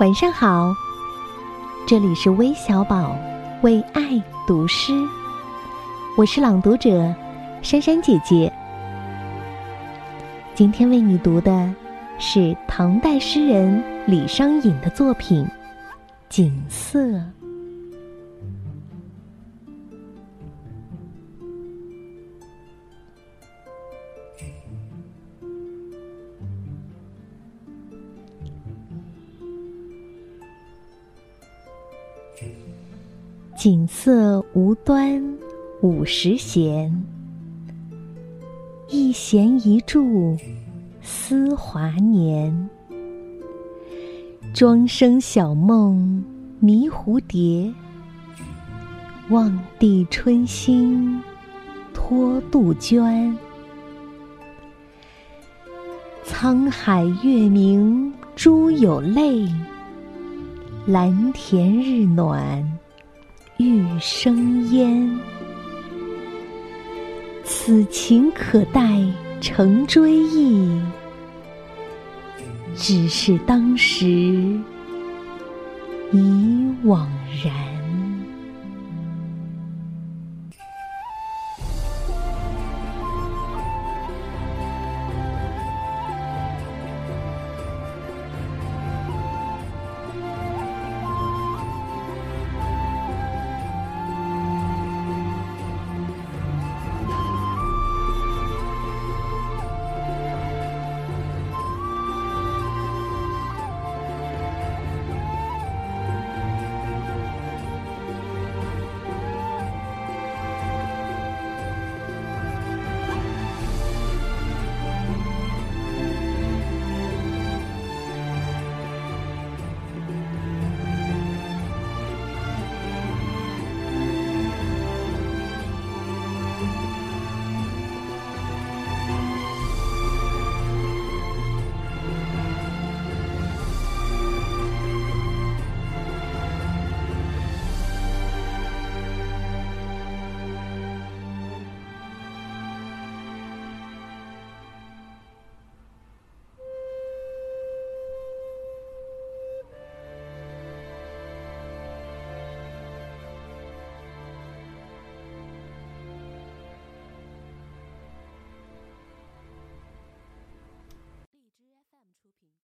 晚上好，这里是微小宝为爱读诗，我是朗读者珊珊姐姐。今天为你读的是唐代诗人李商隐的作品《锦瑟》。锦瑟无端五十弦，一弦一柱思华年。庄生晓梦迷蝴蝶，望帝春心托杜鹃。沧海月明珠有泪，蓝田日暖。欲生烟，此情可待成追忆。只是当时已惘然。